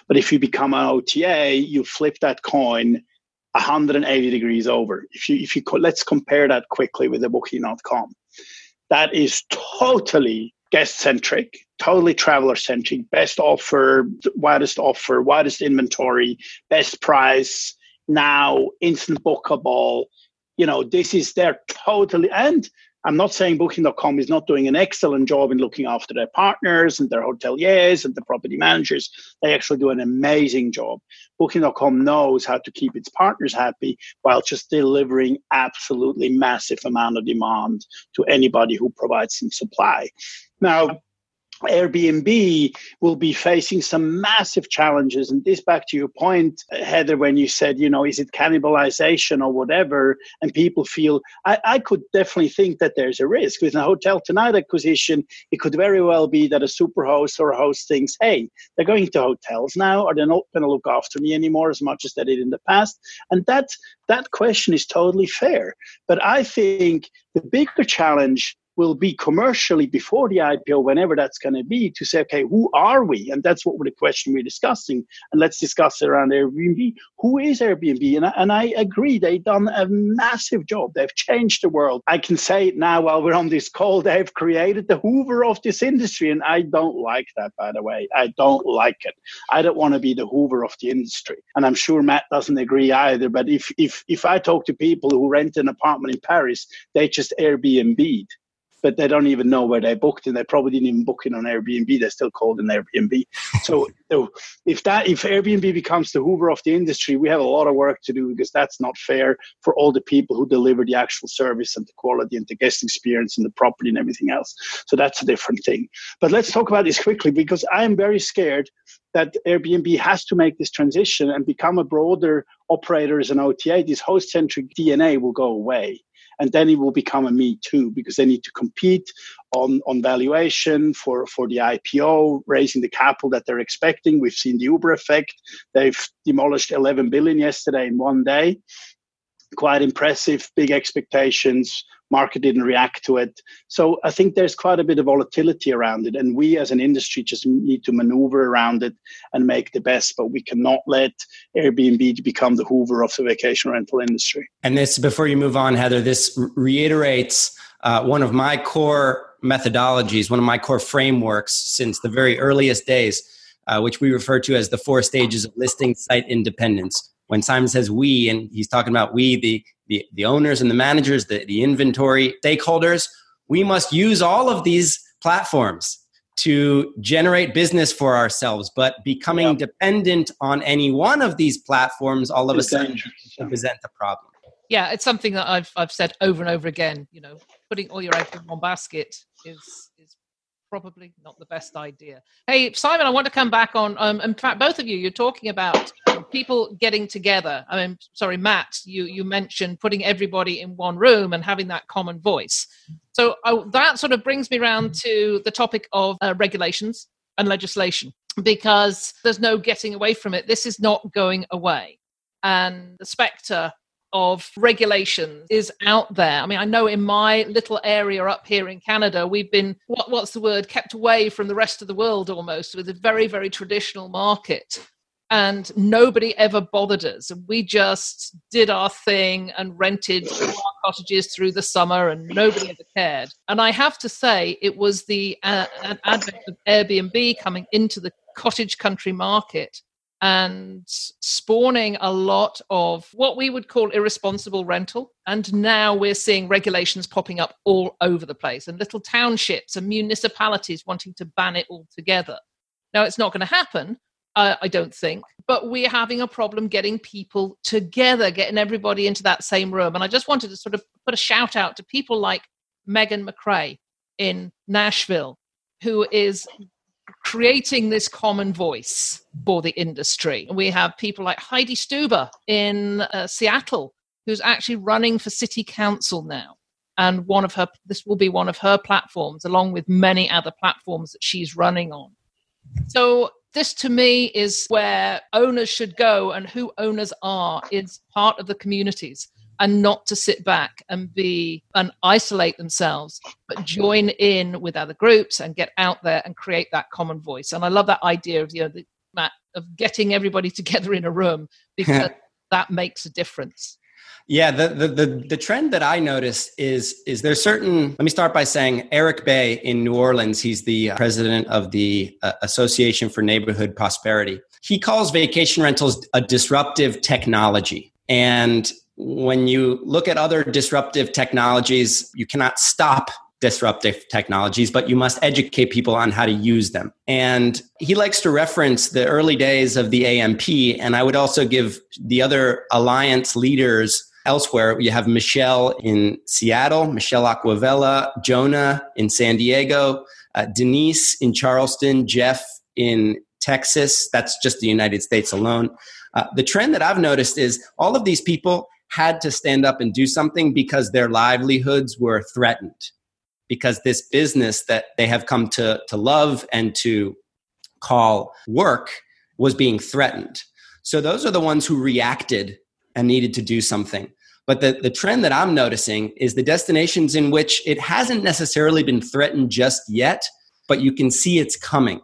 [SPEAKER 3] But if you become an OTA, you flip that coin 180 degrees over. If you if you let's compare that quickly with the booking.com. That is totally guest centric, totally traveler centric, best offer, widest offer, widest inventory, best price, now instant bookable, you know, this is their totally, and I'm not saying Booking.com is not doing an excellent job in looking after their partners and their hoteliers and the property managers. They actually do an amazing job. Booking.com knows how to keep its partners happy while just delivering absolutely massive amount of demand to anybody who provides some supply. Now, Airbnb will be facing some massive challenges. And this back to your point, Heather, when you said, you know, is it cannibalization or whatever? And people feel, I, I could definitely think that there's a risk. With a HotelTonight acquisition, it could very well be that a super host or a host thinks, hey, they're going to hotels now, or they're not going to look after me anymore as much as they did in the past. And that, that question is totally fair. But I think the bigger challenge will be commercially before the IPO, whenever that's going to be, to say, okay, who are we? And that's what the question we're discussing. And let's discuss around Airbnb. Who is Airbnb? And I, and I agree, they've done a massive job. They've changed the world. I can say it now while we're on this call. They've created the Hoover of this industry. And I don't like that, by the way. I don't like it. I don't want to be the Hoover of the industry. And I'm sure Matt doesn't agree either. But if, if, if I talk to people who rent an apartment in Paris, they just Airbnb'd but they don't even know where they booked and they probably didn't even book it on Airbnb. They're still called an Airbnb. <laughs> so, if that if Airbnb becomes the Hoover of the industry, we have a lot of work to do because that's not fair for all the people who deliver the actual service and the quality and the guest experience and the property and everything else. So that's a different thing. But let's talk about this quickly because I am very scared that Airbnb has to make this transition and become a broader operator as an OTA. This host centric DNA will go away and then it will become a me too because they need to compete on, on valuation for, for the IPO, raising the capital that they're expecting. We've seen the Uber effect. They've demolished 11 billion yesterday in one day. Quite impressive, big expectations market didn't react to it. So I think there's quite a bit of volatility around it. And we as an industry just need to maneuver around it and make the best, but we cannot let Airbnb become the Hoover of the vacation rental industry.
[SPEAKER 2] And this, before you move on, Heather, this reiterates uh, one of my core methodologies, one of my core frameworks since the very earliest days, uh, which we refer to as the four stages of listing site independence when Simon says we, and he's talking about we, the, the, the owners and the managers, the, the inventory stakeholders, we must use all of these platforms to generate business for ourselves, but becoming yeah. dependent on any one of these platforms all of it's a sudden present a problem.
[SPEAKER 1] Yeah, it's something that I've I've said over and over again. You know, putting all your eggs in one basket is is probably not the best idea. Hey, Simon, I want to come back on. Um, in fact, both of you, you're talking about people getting together. I mean, sorry, Matt, you you mentioned putting everybody in one room and having that common voice. So uh, that sort of brings me around to the topic of uh, regulations and legislation because there's no getting away from it. This is not going away, and the spectre of regulation is out there. I mean, I know in my little area up here in Canada, we've been what, what's the word kept away from the rest of the world almost with a very very traditional market and nobody ever bothered us. And we just did our thing and rented our cottages through the summer, and nobody ever cared. And I have to say, it was the uh, advent of Airbnb coming into the cottage country market and spawning a lot of what we would call irresponsible rental. And now we're seeing regulations popping up all over the place, and little townships and municipalities wanting to ban it altogether. Now, it's not going to happen, I don't think. But we're having a problem getting people together, getting everybody into that same room. And I just wanted to sort of put a shout out to people like Megan McRae in Nashville, who is creating this common voice for the industry. We have people like Heidi Stuber in uh, Seattle, who's actually running for city council now. And one of her, this will be one of her platforms, along with many other platforms that she's running on. So this to me is where owners should go and who owners are is part of the communities and not to sit back and be and isolate themselves but join in with other groups and get out there and create that common voice and i love that idea of you know the, Matt, of getting everybody <laughs> together in a room because <laughs> that makes a difference
[SPEAKER 2] yeah, the, the, the the trend that I notice is is there's certain. Let me start by saying Eric Bay in New Orleans. He's the uh, president of the uh, Association for Neighborhood Prosperity. He calls vacation rentals a disruptive technology, and when you look at other disruptive technologies, you cannot stop disruptive technologies, but you must educate people on how to use them. And he likes to reference the early days of the ANP. And I would also give the other alliance leaders elsewhere. You have Michelle in Seattle, Michelle Aquavella, Jonah in San Diego, uh, Denise in Charleston, Jeff in Texas. That's just the United States alone. Uh, the trend that I've noticed is all of these people had to stand up and do something because their livelihoods were threatened because this business that they have come to, to love and to call work was being threatened. So those are the ones who reacted and needed to do something. But the, the trend that I'm noticing is the destinations in which it hasn't necessarily been threatened just yet, but you can see it's coming.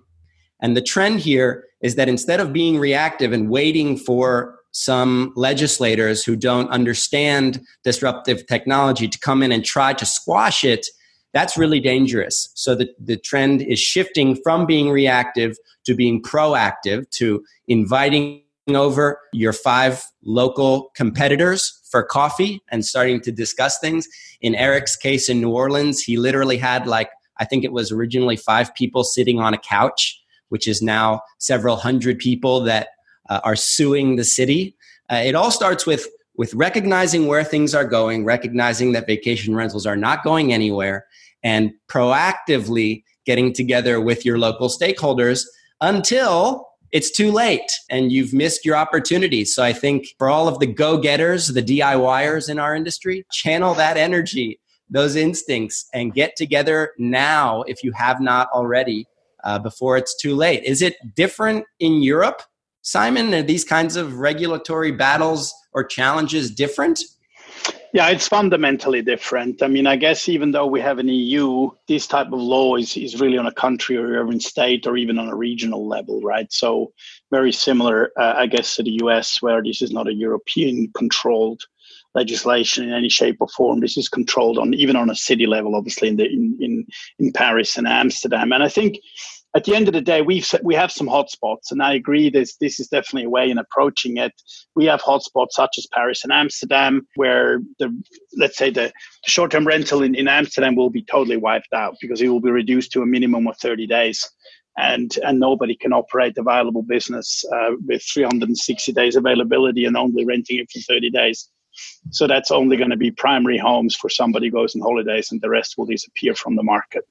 [SPEAKER 2] And the trend here is that instead of being reactive and waiting for some legislators who don't understand disruptive technology to come in and try to squash it, that's really dangerous. So the, the trend is shifting from being reactive to being proactive, to inviting over your five local competitors for coffee and starting to discuss things. In Eric's case in New Orleans, he literally had like, I think it was originally five people sitting on a couch, which is now several hundred people that uh, are suing the city. Uh, it all starts with with recognizing where things are going, recognizing that vacation rentals are not going anywhere, and proactively getting together with your local stakeholders until it's too late and you've missed your opportunity. So I think for all of the go getters, the DIYers in our industry, channel that energy, those instincts, and get together now if you have not already uh, before it's too late. Is it different in Europe, Simon? Are these kinds of regulatory battles or challenges different?
[SPEAKER 3] Yeah, it's fundamentally different. I mean, I guess even though we have an EU, this type of law is, is really on a country or even state or even on a regional level, right? So, very similar, uh, I guess, to the US, where this is not a European controlled legislation in any shape or form. This is controlled on even on a city level, obviously in the in in, in Paris and Amsterdam. And I think at the end of the day, we've we have some hotspots, and I agree. This this is definitely a way in approaching it. We have hotspots such as Paris and Amsterdam, where the let's say the, the short term rental in, in Amsterdam will be totally wiped out because it will be reduced to a minimum of thirty days, and and nobody can operate a viable business uh, with three hundred and sixty days availability and only renting it for thirty days. So that's only going to be primary homes for somebody goes on holidays, and the rest will disappear from the market.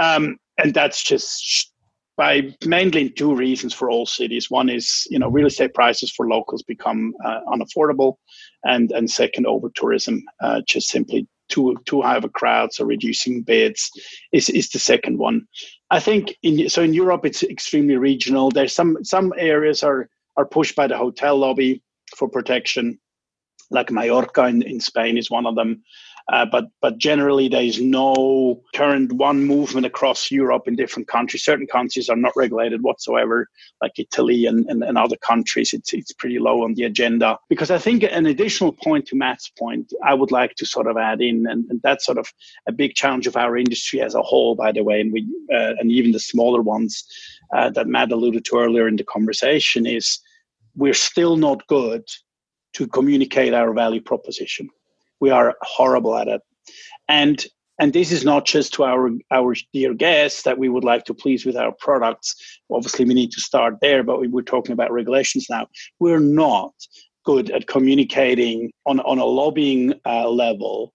[SPEAKER 3] Um, and that's just by mainly two reasons for all cities. One is, you know, real estate prices for locals become uh, unaffordable, and and second, over tourism, uh, just simply too too high of a crowd, so reducing beds is is the second one. I think in so in Europe it's extremely regional. There's some some areas are are pushed by the hotel lobby for protection, like Mallorca in, in Spain is one of them. Uh, but but generally, there is no current one movement across Europe in different countries. Certain countries are not regulated whatsoever, like Italy and, and, and other countries. It's it's pretty low on the agenda. Because I think an additional point to Matt's point, I would like to sort of add in, and, and that's sort of a big challenge of our industry as a whole, by the way, and we uh, and even the smaller ones uh, that Matt alluded to earlier in the conversation is we're still not good to communicate our value proposition we are horrible at it. And and this is not just to our our dear guests that we would like to please with our products. Obviously we need to start there but we, we're talking about regulations now. We're not good at communicating on, on a lobbying uh, level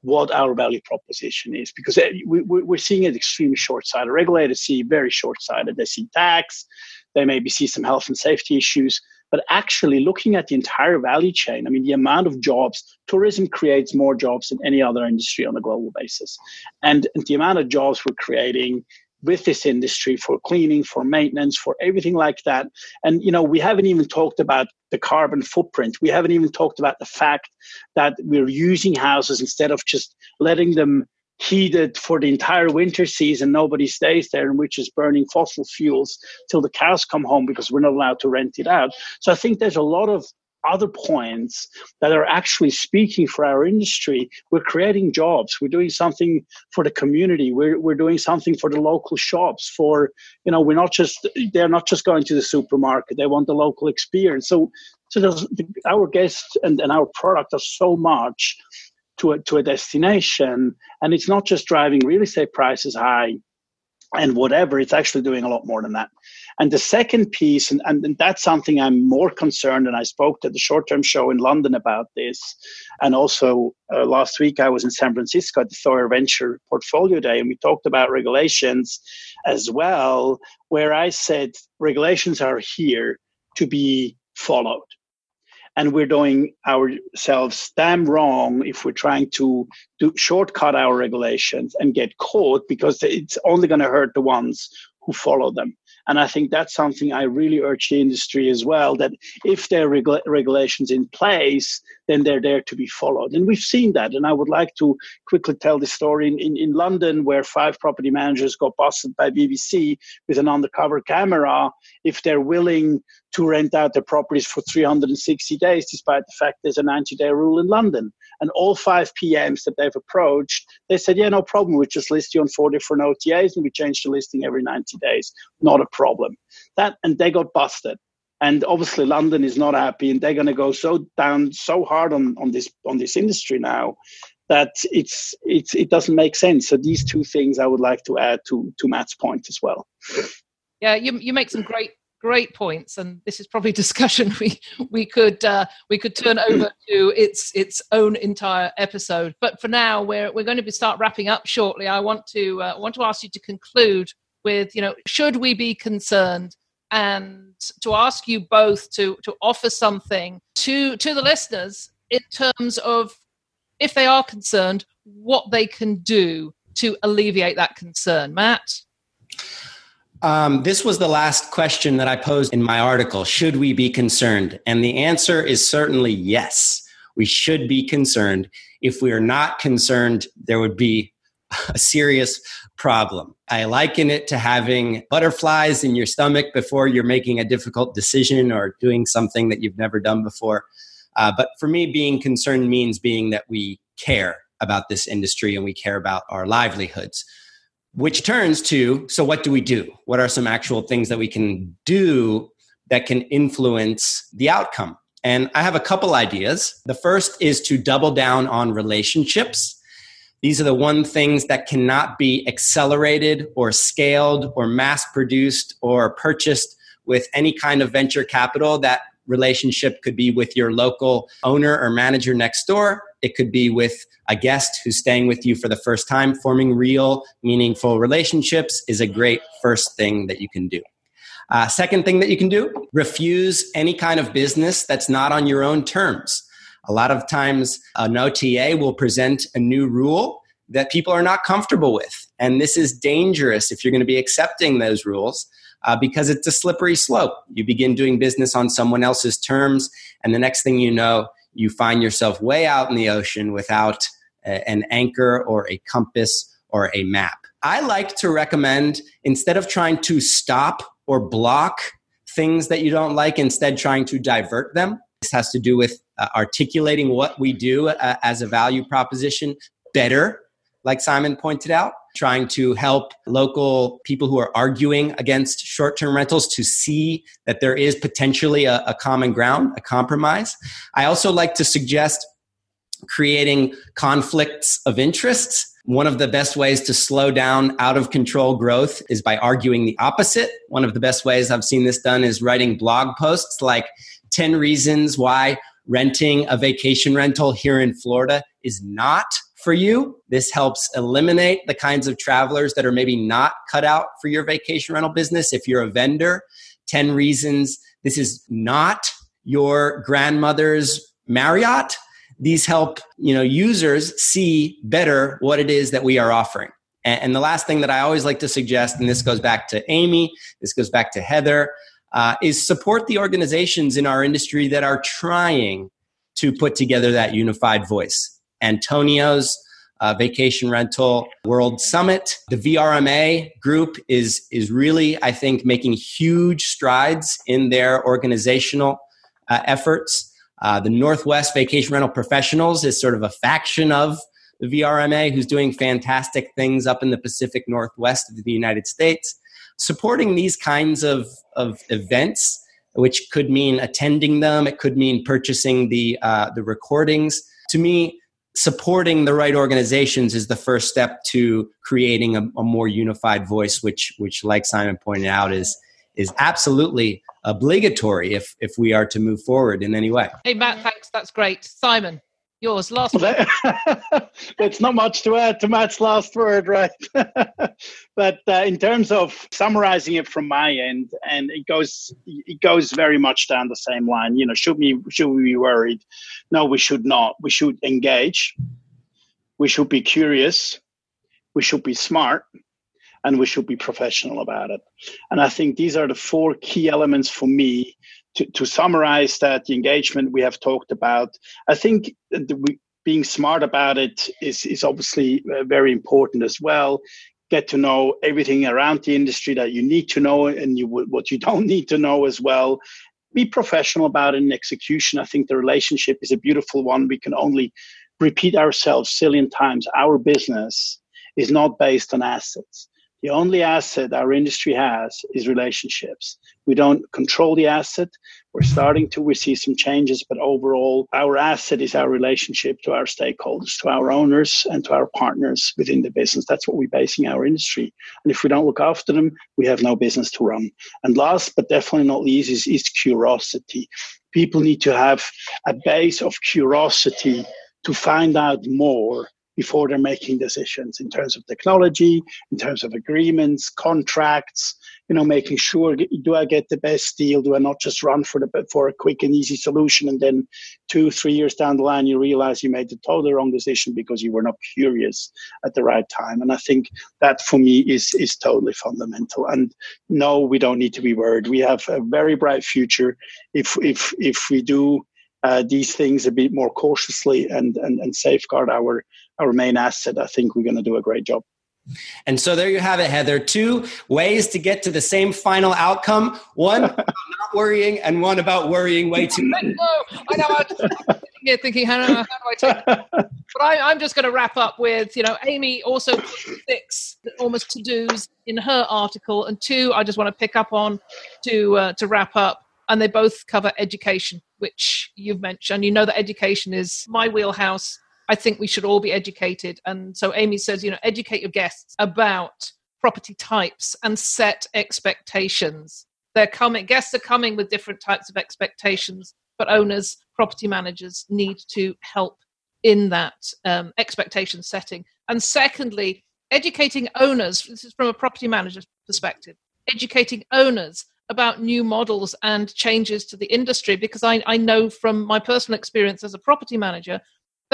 [SPEAKER 3] what our value proposition is because uh, we, we're seeing it extremely short-sighted. Regulators see very short-sighted. They see tax. They maybe see some health and safety issues but actually looking at the entire value chain, I mean, the amount of jobs, tourism creates more jobs than any other industry on a global basis. And, the amount of jobs we're creating with this industry for cleaning, for maintenance, for everything like that. And, you know, we haven't even talked about the carbon footprint. We haven't even talked about the fact that we're using houses instead of just letting them heated for the entire winter season. Nobody stays there, and which is burning fossil fuels till the cows come home because we're not allowed to rent it out. So I think there's a lot of other points that are actually speaking for our industry. We're creating jobs. We're doing something for the community. We're, we're doing something for the local shops. For, you know, we're not just, they're not just going to the supermarket. They want the local experience. So, so our guests and, and our product are so much to a, to a destination. And it's not just driving real estate prices high and whatever, it's actually doing a lot more than that. And the second piece, and, and, that's something I'm more concerned, and I spoke to the short term show in London about this. And also uh, last week, I was in San Francisco at the Thayer Venture Portfolio Day, and we talked about regulations as well, where I said regulations are here to be followed. And we're doing ourselves damn wrong if we're trying to do shortcut our regulations and get caught because it's only going to hurt the ones who follow them. And I think that's something I really urge the industry as well that if there are regu- regulations in place, then they're there to be followed. And we've seen that. And I would like to quickly tell the story in, in, in London where five property managers got busted by BBC with an undercover camera if they're willing to rent out their properties for 360 days, despite the fact there's a 90 day rule in London. And all five PMs that they've approached, they said, yeah, no problem. We just list you on four different OTAs and we change the listing every 90 days. Not a problem. That And they got busted. And obviously London is not happy and they're going to go so down so hard on, on this on this industry now that it's it's it doesn't make sense. So these two things I would like to add to to Matt's point as well.
[SPEAKER 1] Yeah, you you make some great great points, and this is probably discussion <laughs> we we could uh, we could turn over to its its own entire episode. But for now, we're we're going to start wrapping up shortly. I want to uh, want to ask you to conclude with you know should we be concerned and to ask you both to to offer something to to the listeners in terms of if they are concerned what they can do to alleviate that concern matt
[SPEAKER 2] um, this was the last question that I posed in my article. Should we be concerned? And the answer is certainly yes. We should be concerned. If we are not concerned, there would be a serious problem. I liken it to having butterflies in your stomach before you're making a difficult decision or doing something that you've never done before. Uh, but for me, being concerned means being that we care about this industry and we care about our livelihoods which turns to so what do we do? What are some actual things that we can do that can influence the outcome? And i have a couple ideas. The first is to double down on relationships. These are the one things that cannot be accelerated or scaled or mass produced or purchased with any kind of venture capital. That relationship could be with your local owner or manager next door it could be with a guest who's staying with you for the first time. Forming real, meaningful relationships is a great first thing that you can do. Uh, second thing that you can do refuse any kind of business that's not on your own terms. A lot of times, an OTA will present a new rule that people are not comfortable with. And this is dangerous if you're going to be accepting those rules uh, because it's a slippery slope. You begin doing business on someone else's terms, and the next thing you know, you find yourself way out in the ocean without a, an anchor or a compass or a map. I like to recommend instead of trying to stop or block things that you don't like, instead trying to divert them. This has to do with uh, articulating what we do uh, as a value proposition better, like Simon pointed out trying to help local people who are arguing against short term rentals to see that there is potentially a, a, common ground, a compromise. I also like to suggest creating conflicts of interests. One of the best ways to slow down out of control growth is by arguing the opposite. One of the best ways I've seen this done is writing blog posts like 10 reasons why renting a vacation rental here in Florida is not for you. This helps eliminate the kinds of travelers that are maybe not cut out for your vacation rental business. If you're a vendor, 10 reasons this is not your grandmother's Marriott. These help, you know, users see better what it is that we are offering. And, the last thing that I always like to suggest, and this goes back to Amy, this goes back to Heather, uh, is support the organizations in our industry that are trying to put together that unified voice. Antonio's uh, Vacation Rental World Summit. The VRMA group is is really, I think, making huge strides in their organizational uh, efforts. Uh, the Northwest Vacation Rental Professionals is sort of a faction of the VRMA who's doing fantastic things up in the Pacific Northwest of the United States. Supporting these kinds of, of events, which could mean attending them, it could mean purchasing the, uh, the recordings. To me, supporting the right organizations is the first step to creating a, a, more unified voice which which like simon pointed out is is absolutely obligatory if if we are to move forward in any way.
[SPEAKER 1] Hey matt thanks. That's great. Simon yours last
[SPEAKER 3] word. <laughs> There's not much to add to Matt's last word, right? <laughs> but uh, in terms of summarizing it from my end, and it goes it goes very much down the same line. You know, should we should we be worried? No, we should not. We should engage. We should be curious. We should be smart and we should be professional about it. And I think these are the four key elements for me to, to summarize that the engagement we have talked about, I think the, being smart about it is, is obviously uh, very important as well. Get to know everything around the industry that you need to know and you, what you <laughs> don't need to know as well. Be professional about it in execution. I think the relationship is a beautiful one. We can only repeat ourselves a zillion times. Our business is not based on assets. The only asset our industry has is relationships. We don't control the asset. We're starting to, we see some changes, but overall, our asset is our relationship to our stakeholders, to our owners, and to our partners within the business. That's what we're basing our industry. And if we don't look after them, we have no business to run. And last but definitely not least is, is curiosity. People need to have a base of curiosity to find out more before they're making decisions in terms of technology, in terms of agreements, contracts, you know, making sure do I get the best deal? Do I not just run for the for a quick and easy solution and then two, three years down the line you realize you made the totally wrong decision because you were not curious at the right time. And I think that for me is is totally fundamental. And no, we don't need to be worried. We have a very bright future if if if we do uh, these things a bit more cautiously and, and, and safeguard our, our main asset, I think we're going to do a great job.
[SPEAKER 2] And so there you have it, Heather. Two ways to get to the same final outcome one <laughs> about not worrying, and one about worrying way too <laughs> much.
[SPEAKER 1] I know. I'm sitting here thinking, how, how do I take it? But I, am just going to wrap up with, you know, Amy also put six almost to dos in her article, and two I just want to pick up on to uh, to wrap up and they both cover education, which you've mentioned. You know that education is my wheelhouse. I think we should all be educated. And so Amy says, you know, educate your guests about property types and set expectations. They're coming, guests are coming with different types of expectations, but owners, property managers need to help in that um, expectation setting. And secondly, educating owners, this is from a property manager's perspective, educating owners about new models and changes to the industry because I, I know from my personal experience as a property manager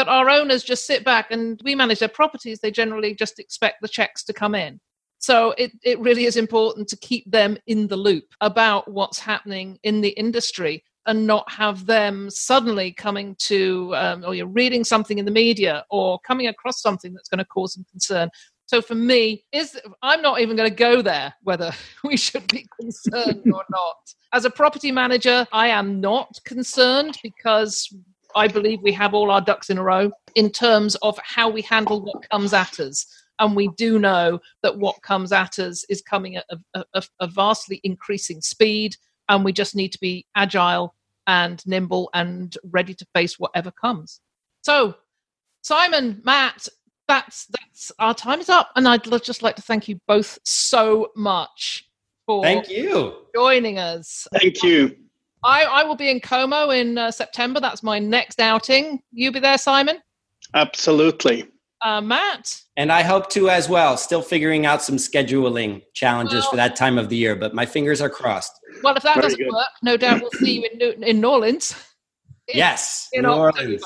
[SPEAKER 1] that our owners just sit back and we manage their properties, they generally just expect the checks to come in. So it, it really is important to keep them in the loop about what's happening in the industry and not have them suddenly coming to, um, or you're reading something in the media or coming across something that's going to cause them concern. So for me, is I'm not even going to go there whether <laughs> we should be concerned or <laughs> not. As a property manager, I am not concerned because I believe we have all our ducks in a row in terms of how we handle what comes at us. And we do know that what comes at us is coming at a, a, a vastly increasing speed, and we just need to be agile and nimble and ready to face whatever comes. So, Simon, Matt, that's that's our time is up, and I'd just like to thank you both so much for
[SPEAKER 2] thank you
[SPEAKER 1] joining us.
[SPEAKER 3] Thank you.
[SPEAKER 1] I, I will be in Como in uh, September. That's my next outing. You be there, Simon?
[SPEAKER 3] Absolutely.
[SPEAKER 1] Uh, Matt?
[SPEAKER 2] And I hope to as well. Still figuring out some scheduling challenges well, for that time of the year, but my fingers are crossed.
[SPEAKER 1] Well, if that Very doesn't good. work, no doubt we'll see you in New- in New Orleans. <laughs>
[SPEAKER 2] yes,
[SPEAKER 1] in New Orleans.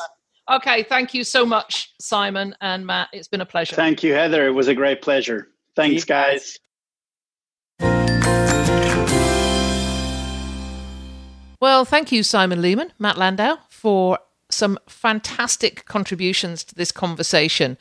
[SPEAKER 1] Okay, thank you so much, Simon and Matt. It's been a pleasure.
[SPEAKER 3] Thank you, Heather. It was a great pleasure. Thanks, guys.
[SPEAKER 1] Well, thank you, Simon Lehmann, Matt Landau, for some fantastic contributions to this conversation.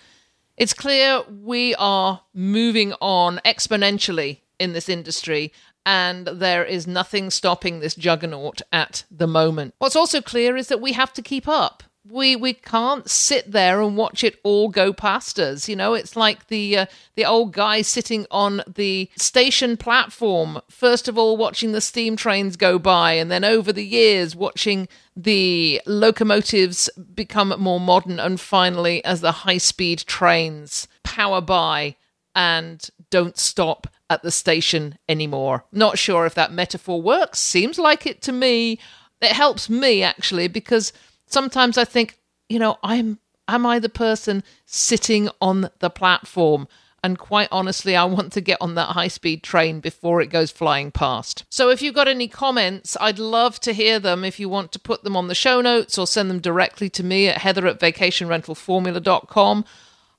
[SPEAKER 1] It's clear we are moving on exponentially in this industry, and there is nothing stopping this juggernaut at the moment. What's also clear is that we have to keep up. We we can't sit there and watch it all go past us. You know, it's like the uh, the old guy sitting on the station platform. First of all, watching the steam trains go by, and then over the years, watching the locomotives become more modern, and finally, as the high speed trains power by and don't stop at the station anymore. Not sure if that metaphor works. Seems like it to me. It helps me actually because sometimes I think, you know, I'm am I the person sitting on the platform? And quite honestly, I want to get on that high speed train before it goes flying past. So if you've got any comments, I'd love to hear them. If you want to put them on the show notes or send them directly to me at heather at vacationrentalformula.com.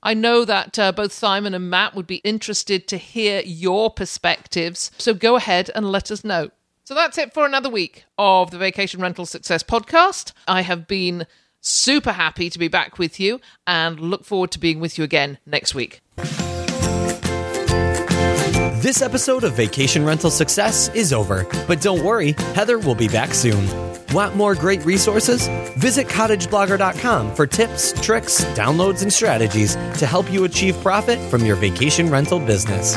[SPEAKER 1] I know that uh, both Simon and Matt would be interested to hear your perspectives. So go ahead and let us know. So that's it for another week of the Vacation Rental Success podcast. I have been super happy to be back with you and look forward to being with you again next week.
[SPEAKER 4] This episode of Vacation Rental Success is over, but don't worry, Heather will be back soon. Want more great resources? Visit cottageblogger.com for tips, tricks, downloads, and strategies to help you achieve profit from your vacation rental business.